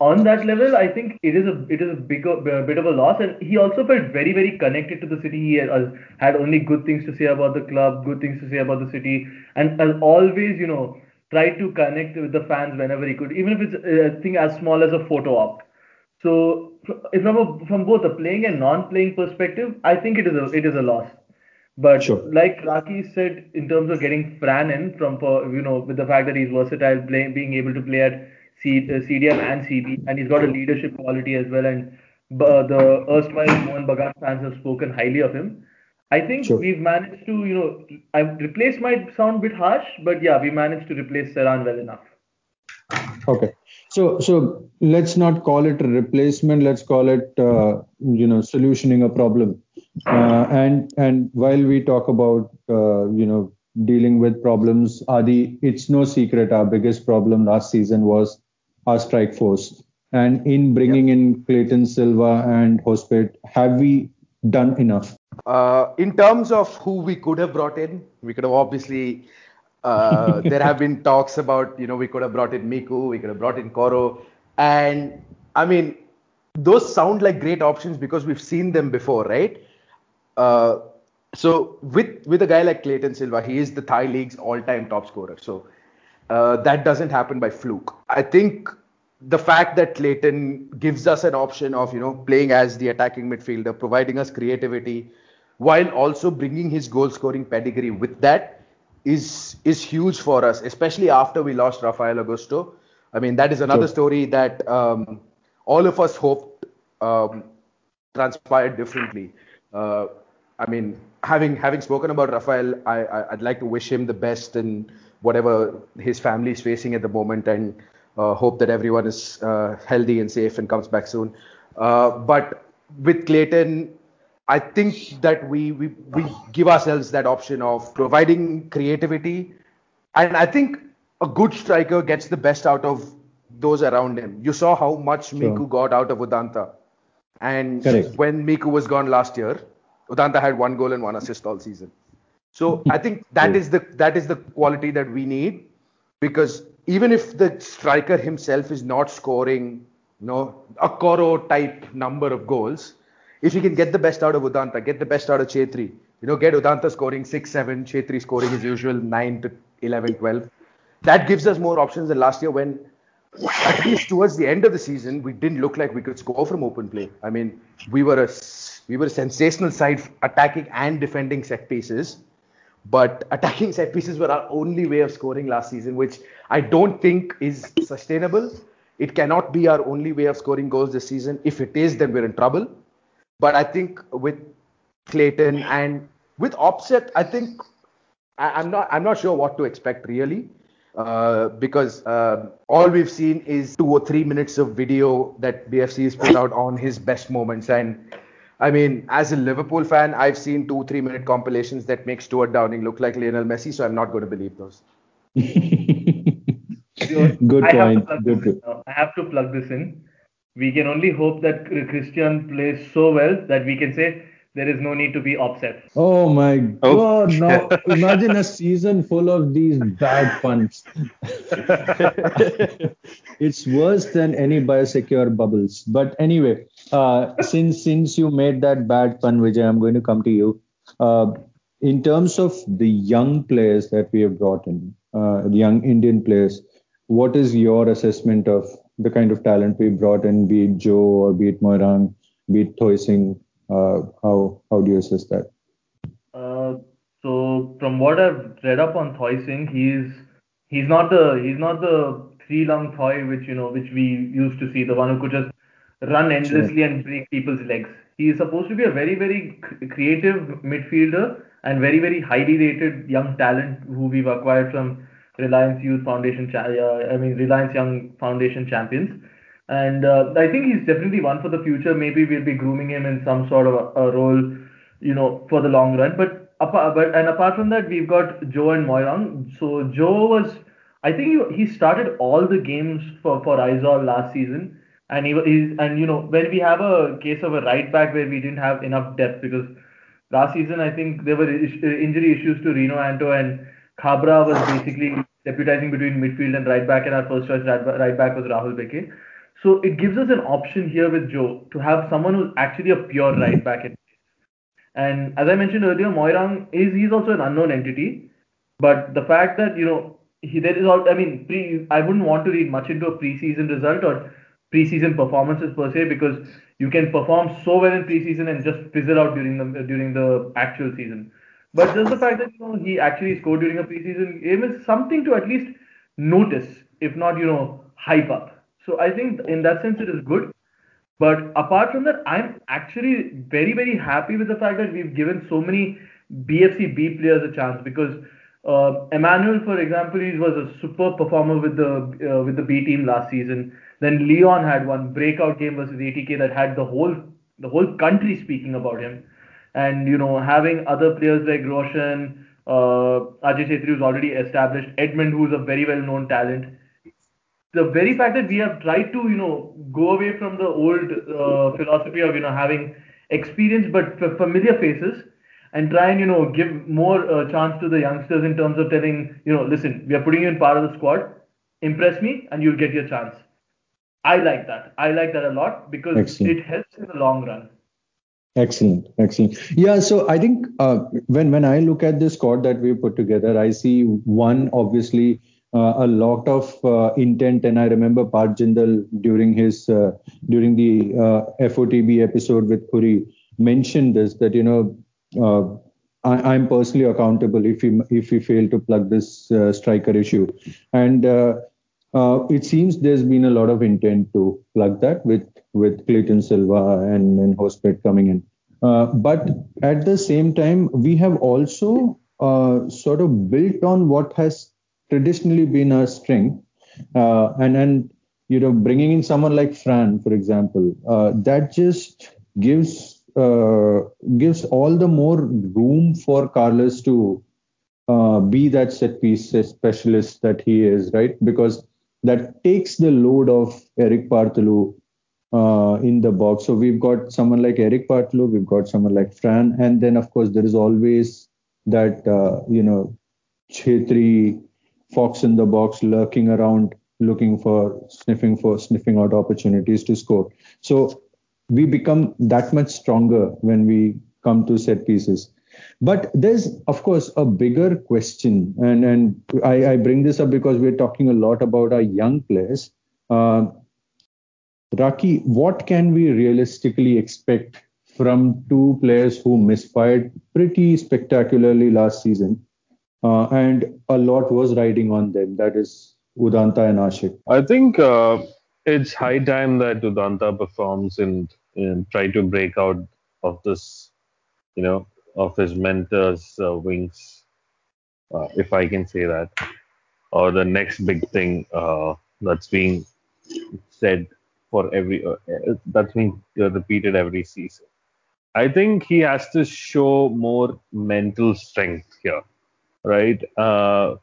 on that level, I think it is a it is a big a bit of a loss, and he also felt very very connected to the city. He had, uh, had only good things to say about the club, good things to say about the city, and as always, you know, tried to connect with the fans whenever he could, even if it's a thing as small as a photo op. So from a, from both a playing and non-playing perspective, I think it is a it is a loss. But sure. like Raki said, in terms of getting Fran in from you know with the fact that he's versatile, play, being able to play at C, uh, CDM and CB, and he's got a leadership quality as well. And uh, the erstwhile Mohun Bagan fans have spoken highly of him. I think sure. we've managed to, you know, I replace might sound a bit harsh, but yeah, we managed to replace Serran well enough. Okay. So, so let's not call it a replacement. Let's call it, uh, you know, solutioning a problem. Uh, and and while we talk about, uh, you know, dealing with problems, Adi, it's no secret our biggest problem last season was our strike force. And in bringing in Clayton Silva and Opseth, have we done enough? Uh, in terms of who we could have brought in, we could have obviously uh, there have been talks about, you know, we could have brought in Miku, we could have brought in Coro. And I mean, those sound like great options because we've seen them before, right? Uh, so with with a guy like Clayton Silva, he is the Thai league's all-time top scorer. So uh, that doesn't happen by fluke. I think the fact that Clayton gives us an option of you know playing as the attacking midfielder, providing us creativity, while also bringing his goal scoring pedigree with that is is huge for us, especially after we lost Rafael Augusto. I mean that is another Sure. story that um, all of us hoped um, transpired differently. Uh, I mean, having having spoken about Rafael, I, I I'd like to wish him the best in whatever his family is facing at the moment, and uh, hope that everyone is uh, healthy and safe and comes back soon. Uh, but with Clayton, I think that we, we we give ourselves that option of providing creativity, and I think a good striker gets the best out of those around him. You saw how much Sure. Miku got out of Udanta. And Correct. when Miku was gone last year, Udanta had one goal and one assist all season. So I think that is the that is the quality that we need because even if the striker himself is not scoring, you know, a Coro type number of goals, if he can get the best out of Udanta, get the best out of Chhetri, you know, get Udanta scoring six, seven, Chhetri scoring his usual nine to 11, 12, that gives us more options than last year when at least towards the end of the season, we didn't look like we could score from open play. I mean, we were a we were a sensational side attacking and defending set pieces, but attacking set pieces were our only way of scoring last season, which I don't think is sustainable. It cannot be our only way of scoring goals this season. If it is, then we're in trouble. But I think with Clayton and with Opseth, I think I, I'm not I'm not sure what to expect really. Uh, because uh, all we've seen is two or three minutes of video that BFC has put out on his best moments. And I mean, as a Liverpool fan, I've seen two, three minute compilations that make Stuart Downing look like Lionel Messi, so I'm not going to believe those. Good I have to point. plug Good. this I have to plug this in. We can only hope that Christian plays so well that we can say there is no need to be upset. Oh my Oh. God! Now imagine a season full of these bad puns. it's worse than any biosecure bubbles. But anyway, uh, since since you made that bad pun, Vijay, I'm going to come to you. Uh, in terms of the young players that we have brought in, uh, the young Indian players, what is your assessment of the kind of talent we brought in, be it Joe or be it Muirang, be it Thoi Singh? Uh, how how do you assess that? Uh, so from what I've read up on Thoi Singh, he's he's not the he's not the three lung Thoi which you know which we used to see, the one who could just run endlessly and break people's legs. He is supposed to be a very very creative midfielder and very very highly rated young talent who we've acquired from Reliance Youth Foundation. I mean Reliance Young Foundation champions. And uh, I think he's definitely one for the future. Maybe we'll be grooming him in some sort of a, a role, you know, for the long run. But apart, but and apart from that, we've got Joe and Muirang. So Joe was, I think he, he started all the games for for Aizawl last season, and he is and you know when we have a case of a right back where we didn't have enough depth because last season I think there were injury issues to Rino Anto and Khabra was basically deputizing between midfield and right back, and our first choice right back was Rahul Bheke. So it gives us an option here with Joe to have someone who's actually a pure right back. And as I mentioned earlier, Muirang is he's also an unknown entity, but the fact that you know he there is all I mean pre I wouldn't want to read much into a preseason result or preseason performances per se because you can perform so well in preseason and just fizzle out during the during the actual season. But just the fact that you know he actually scored during a preseason game is something to at least notice, if not you know hype up. So I think in that sense it is good. But apart from that, I'm actually very, very happy with the fact that we've given so many BFC B players a chance because uh, Emmanuel, for example, he was a superb performer with the uh, with the B team last season. Then Leon had one breakout game versus ATK that had the whole the whole country speaking about him. And you know, having other players like Roshan, uh, Ajay Chhetri, who's already established, Edmund, who's a very well known talent. The very fact that we have tried to you know go away from the old uh, philosophy of you know having experienced but f- familiar faces and try and you know give more uh, chance to the youngsters in terms of telling you know listen we are putting you in part of the squad. Impress me and you'll get your chance. I like that. I like that a lot because Excellent. it helps in the long run Excellent, excellent. Yeah, so I think uh, when when I look at this squad that we put together, I see one obviously uh, a lot of uh, intent. And I remember Parth Jindal during his uh, during the uh, FOTB episode with Khuri mentioned this that you know uh, I, am personally accountable if we if we fail to plug this striker issue, and it seems there's been a lot of intent to plug that with with Clayton Silva and and Opseth coming in. but at the same time, we have also sort of built on what has traditionally been our strength. Uh, and and you know, bringing in someone like Fran, for example, uh, that just gives uh, gives all the more room for Carles to uh, be that set piece specialist that he is, right? Because that takes the load of Erik Paartalu uh, in the box. So we've got someone like Erik Paartalu, we've got someone like Fran, and then of course there is always that uh, you know Chhetri fox in the box lurking around looking for sniffing for sniffing out opportunities to score. So we become that much stronger when we come to set pieces. But there's of course a bigger question and and i, I bring this up because we're talking a lot about our young players. Uh, Raki, what can we realistically expect from two players who misfired pretty spectacularly last season uh, and a lot was riding on them. That is Udanta and Ashik. I think uh, it's high time that Udanta performs and, and try to break out of this, you know, of his mentor's uh, wings, uh, if I can say that, or the next big thing uh, that's being said for every uh, that's been repeated every season. I think he has to show more mental strength here right? Uh,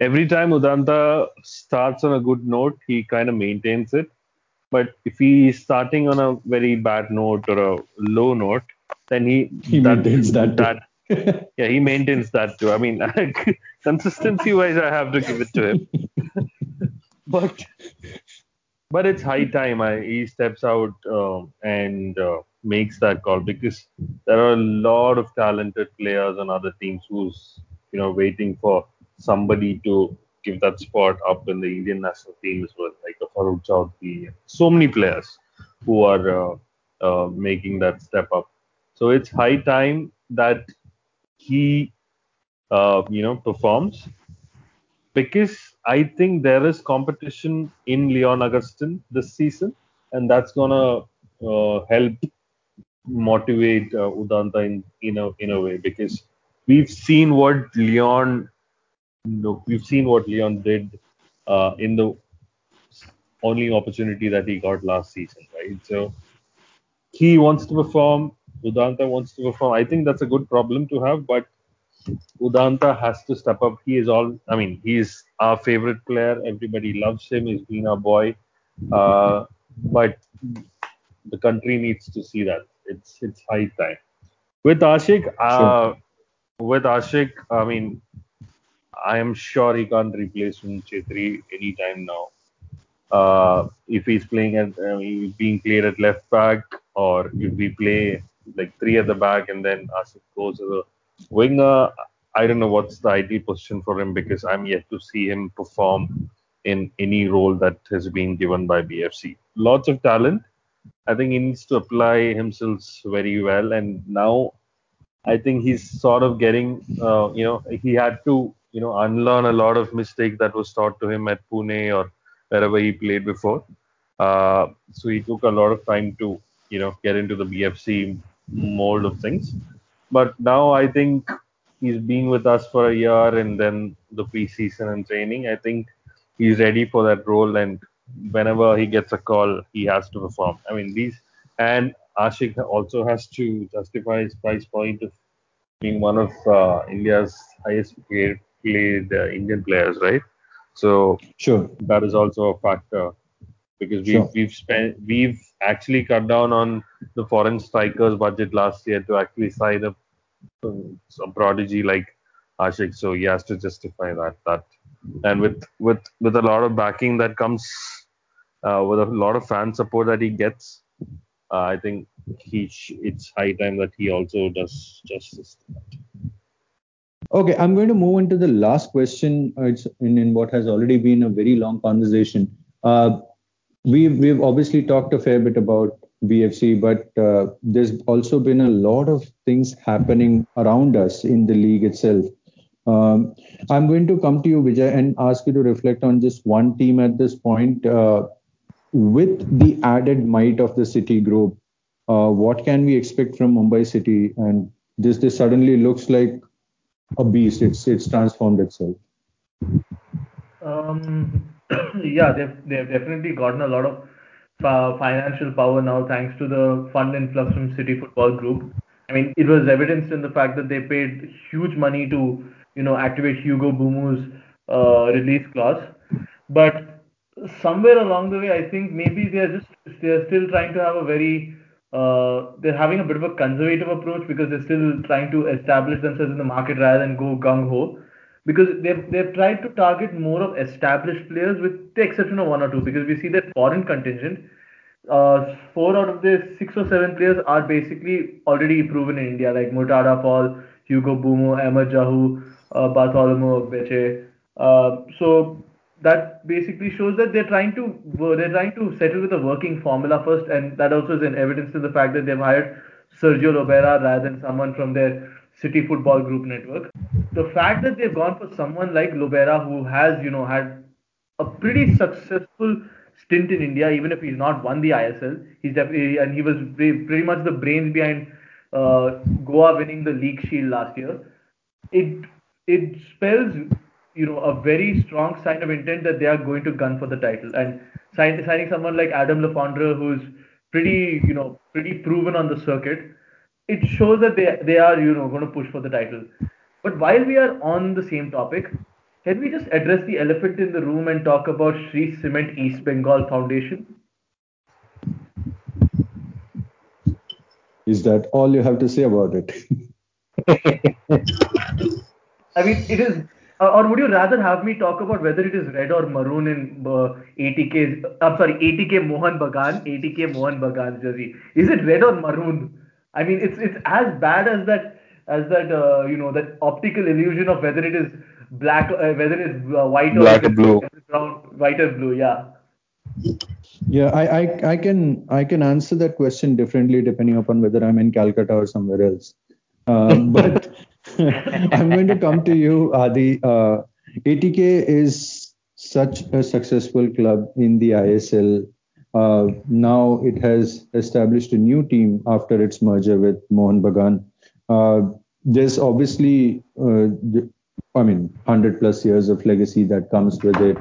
every time Udanta starts on a good note, he kind of maintains it. But if he's starting on a very bad note or a low note, then he he that, maintains that. that yeah, he maintains that too. I mean, consistency wise, I have to give it to him. but but it's high time I, he steps out uh, and uh, makes that call because there are a lot of talented players on other teams who's you know, waiting for somebody to give that spot up in the Indian national team as well, like a Farooq. So many players who are uh, uh, making that step up. So it's high time that he, uh, you know, performs because I think there is competition in Leon Augustine this season, and that's gonna uh, help motivate uh, Udanta in in a in a way because we've seen what Leon, no, we've seen what Leon did uh, in the only opportunity that he got last season, right? So he wants to perform. Udanta wants to perform. I think that's a good problem to have, but Udanta has to step up. He is all. I mean, he is our favorite player. Everybody loves him. He's been our boy. Uh, but the country needs to see that. It's it's high time. With Ashik, uh, sure with Ashik, I mean, I am sure he can't replace Chhetri anytime now. Uh, if he's playing at uh, being played at left back, or if we play like three at the back and then Ashik goes as a winger, I don't know what's the ideal position for him because I'm yet to see him perform in any role that has been given by BFC. Lots of talent. I think he needs to apply himself very well, and now I think he's sort of getting, uh, you know, he had to, you know, unlearn a lot of mistakes that was taught to him at Pune or wherever he played before. Uh, so he took a lot of time to, you know, get into the BFC mold of things. But now I think he's been with us for a year and then the preseason and training. I think he's ready for that role and whenever he gets a call, he has to perform. I mean, these and Ashik also has to justify his price point of being one of uh, India's highest paid, played uh, Indian players, right? So sure, that is also a factor because we've sure. we've spent we've actually cut down on the foreign strikers budget last year to actually sign up a prodigy like Ashik. So he has to justify that that and with with with a lot of backing that comes uh, with a lot of fan support that he gets uh, I think he sh- it's high time that he also does justice okay, I'm going to move into the last question. Uh, it's in, in what has already been a very long conversation. Uh, we've we've obviously talked a fair bit about BFC, but uh, there's also been a lot of things happening around us in the league itself. Um, I'm going to come to you, Vijay, and ask you to reflect on just one team at this point. Uh, with the added might of the City group, uh, what can we expect from Mumbai City? And this this suddenly looks like a beast. It's it's transformed itself. Um, yeah, they've they've definitely gotten a lot of financial power now thanks to the fund influx from City Football Group. I mean, it was evidenced in the fact that they paid huge money to you know activate Hugo Boumous's uh, release clause, but somewhere along the way, I think maybe they are just they are still trying to have a very uh, they're having a bit of a conservative approach because they're still trying to establish themselves in the market rather than go gung ho. Because they've they've tried to target more of established players, with the exception of one or two. Because we see that foreign contingent, uh, four out of the six or seven players are basically already proven in India, like Mourtada Fall, Hugo Boumous, Ahmed Jahouh, uh, Bartholomew Ogbeche. Uh, so that basically shows that they're trying to they're trying to settle with a working formula first, and that also is an evidence to the fact that they've hired Sergio Lobera rather than someone from their City Football Group network. The fact that they've gone for someone like Lobera, who has you know had a pretty successful stint in India, even if he's not won the ISL, he's definitely and he was pretty much the brains behind uh, Goa winning the League Shield last year. It it spells you know a very strong sign of intent that they are going to gun for the title and sign, signing someone like Adam Le Fondre who's pretty you know pretty proven on the circuit it shows that they they are you know going to push for the title but while we are on the same topic can we just address the elephant in the room and talk about Shree Cement East Bengal Foundation is that all you have to say about it I mean, it is or would you rather have me talk about whether it is red or maroon in uh, ATK's, I'm sorry, ATK Mohan Bagan, ATK Mohan Bagan's jersey? Is it red or maroon? I mean, it's it's as bad as that as that uh, you know that optical illusion of whether it is black, uh, whether it is uh, white black or blue. brown, white or blue. Yeah. Yeah, I, I I can I can answer that question differently depending upon whether I'm in Calcutta or somewhere else. Um, but I'm going to come to you, Adi. Uh, ATK is such a successful club in the ISL. Uh, now it has established a new team after its merger with Mohan Bagan. Uh, there's obviously, uh, I mean, 100 plus years of legacy that comes with it.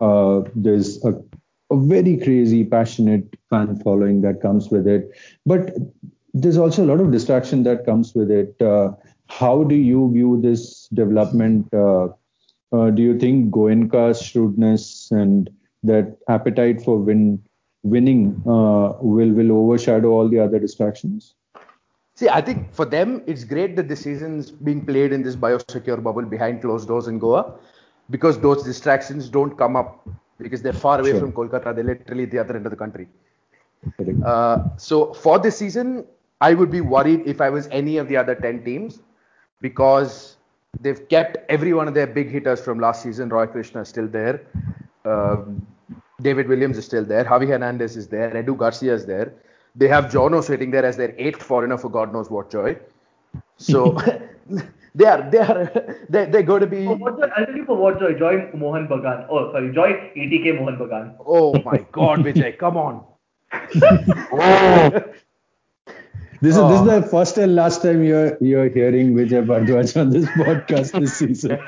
Uh, there's a, a very crazy, passionate fan following that comes with it. But there's also a lot of distraction that comes with it. Uh, how do you view this development? Uh, do you think Goenka's shrewdness and that appetite for win winning uh, will will overshadow all the other distractions? See, I think for them, it's great that the season's being played in this biosecure bubble behind closed doors in Goa because those distractions don't come up because they're far away Sure. from Kolkata. They're literally the other end of the country. Uh, so for this season, I would be worried if I was any of the other 10 teams because they've kept every one of their big hitters from last season. Roy Krishna is still there. Um, David Williams is still there. Javi Hernandez is there. Edu Garcia is there. They have Jono sitting there as their eighth foreigner for God knows what joy. So they are they are they they're going to be. For what joy? I'll tell you for what joy. Joy Mohan Bagan. Oh, sorry. Joy ATK Mohan Bagan. Oh my God, Vijay, come on. Oh. This is this is Oh. the first and last time you're you're hearing Vijay Bhardwaj on this podcast this season.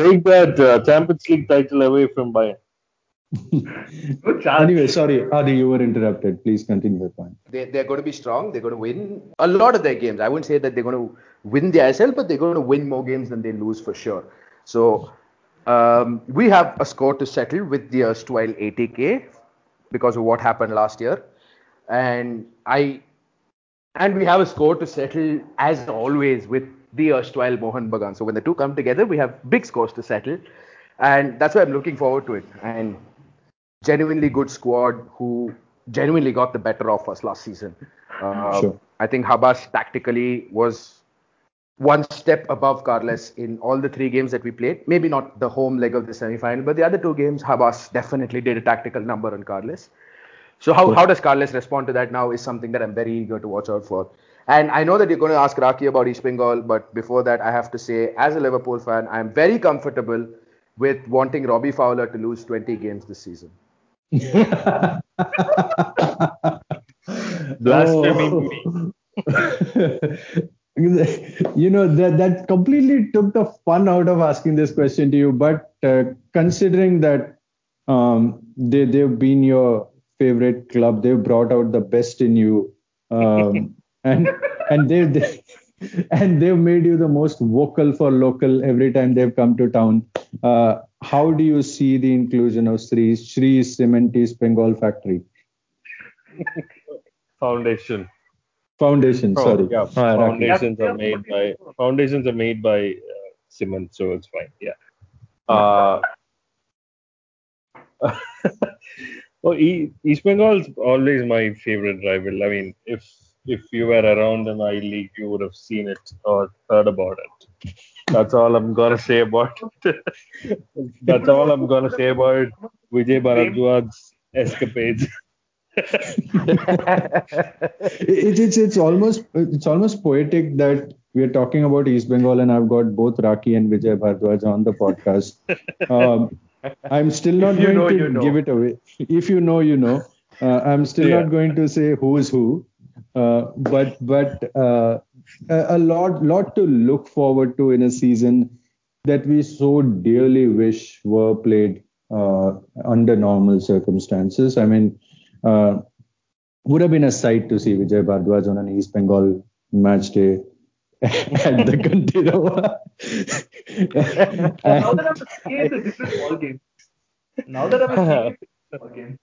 Take that uh, Champions League title away from Bayern. Anyway, sorry, Adi, you were interrupted. Please continue your point. they, they're going to be strong. They're going to win a lot of their games. I wouldn't say that they're going to win the ISL, but they're going to win more games than they lose for sure. So um, we have a score to settle with the erstwhile ATK because of what happened last year, and I and we have a score to settle as always with the erstwhile Mohan Bagan. So when the two come together, we have big scores to settle, and that's why I'm looking forward to it. And genuinely good squad who genuinely got the better of us last season. Uh, Sure. I think Habas tactically was one step above Carles in all the three games that we played. Maybe not the home leg of the semi-final, but the other two games, Habas definitely did a tactical number on Carles. So how, how does Carles respond to that now is something that I'm very eager to watch out for. And I know that you're going to ask Raki about East Bengal, but before that, I have to say, as a Liverpool fan, I'm very comfortable with wanting Robbie Fowler to lose 20 games this season. Blasphemy. You know that that completely took the fun out of asking this question to you but uh, considering that um, they they've been your favorite club they've brought out the best in you um, and and they, they and they've made you the most vocal for local every time they've come to town uh, how do you see the inclusion of Sri Sri Cementis Bengal Factory Foundation. Foundation Oh, sorry yeah. Ah, Foundations Yeah, are made by foundations are made by uh, cement, so it's fine. Yeah. Uh, well, E- East Bengal is always my favorite rival. I mean, if if you were around in I League, you would have seen it or heard about it. That's all I'm gonna say about it. That's all I'm gonna say about Vijay Bharadwaj's escapades. it, it's it's almost it's almost poetic that we are talking about East Bengal and I've got both Raki and Vijay Bhardwaj on the podcast. Um, I'm still not going know, to you know. give it away. If you know, you know. Uh, I'm still Yeah. not going to say who is who, uh, but but uh, a, lot lot to look forward to in a season that we so dearly wish were played uh, under normal circumstances. I mean, uh, would have been a sight to see Vijay Bhardwaj on an East Bengal match day at the Kanteerava. Now that I'm a a different ballgame. Now that I'm a different ballgame.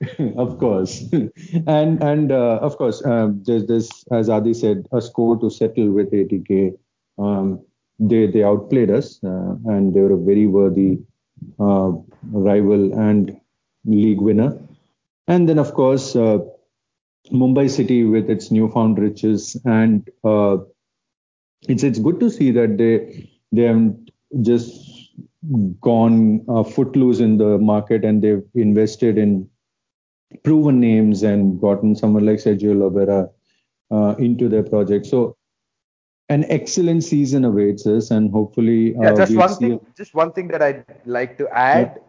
of course, and and uh, of course, um, there's this, as Adi said, a score to settle with ATK. Um, they they outplayed us, uh, and they were a very worthy uh, rival and league winner. And then, of course, uh, Mumbai City with its newfound riches, and uh, it's it's good to see that they they haven't just gone uh, footloose in the market, and they've invested in proven names and gotten someone like Sergio Lobera uh, into their project. So an excellent season awaits us, and hopefully, Yeah, uh, just we'll one see- thing. Just one thing that I'd like to add.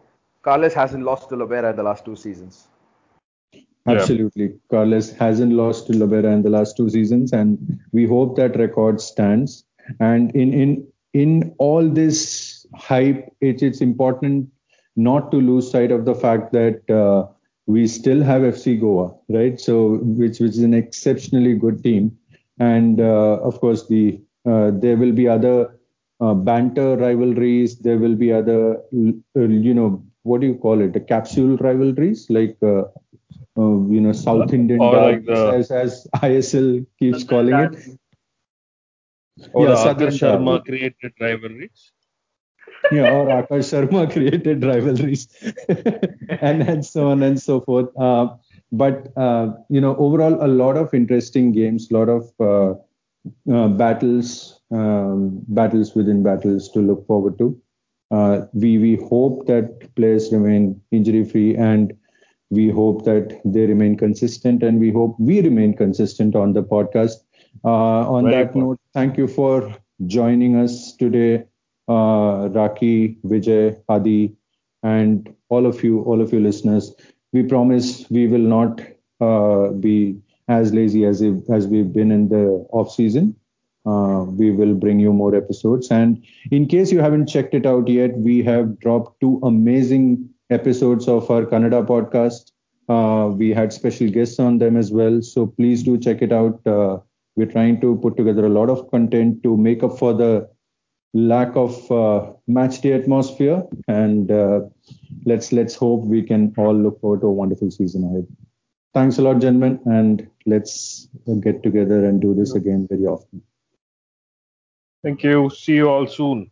Carles hasn't lost to Lobera in the last two seasons. Yeah. Absolutely. Carles hasn't lost to Lobera in the last two seasons, and we hope that record stands. And in in in all this hype, it, it's important not to lose sight of the fact that uh, we still have FC Goa, right? So which which is an exceptionally good team, and uh, of course the uh, there will be other uh, banter rivalries. There will be other uh, you know what do you call it? The capsule rivalries like. Uh, uh, you know, South Indian Or like the- as, as ISL keeps calling it. Or Yeah, the Sharma created rivalries. Yeah, or Akash Sharma created rivalries, and and so on and so forth. Uh, but uh, you know, overall, a lot of interesting games, a lot of uh, uh, battles, um, battles within battles to look forward to. Uh, we we hope that players remain injury free and we hope that they remain consistent and we hope we remain consistent on the podcast. Uh, on Very that good. note, thank you for joining us today, Raki, Vijay, Adi, and all of you, all of you listeners. We promise we will not uh, be as lazy as if, as we've been in the off season. Uh, we will bring you more episodes. And in case you haven't checked it out yet, we have dropped two amazing episodes of our Kannada podcast. Uh, we had special guests on them as well. So please do check it out. Uh, we're trying to put together a lot of content to make up for the lack of uh, match day atmosphere. And uh, let's let's hope we can all look forward to a wonderful season ahead. Thanks a lot, gentlemen, and let's get together and do this again very often. Thank you. See you all soon.